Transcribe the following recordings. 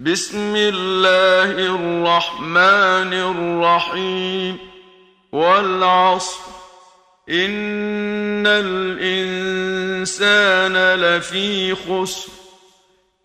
بسم الله الرحمن الرحيم والعصر. إن الإنسان لفي خسر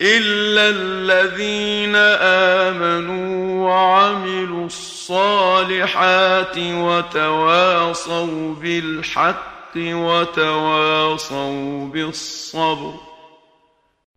إلا الذين آمنوا وعملوا الصالحات وتواصوا بالحق وتواصوا بالصبر.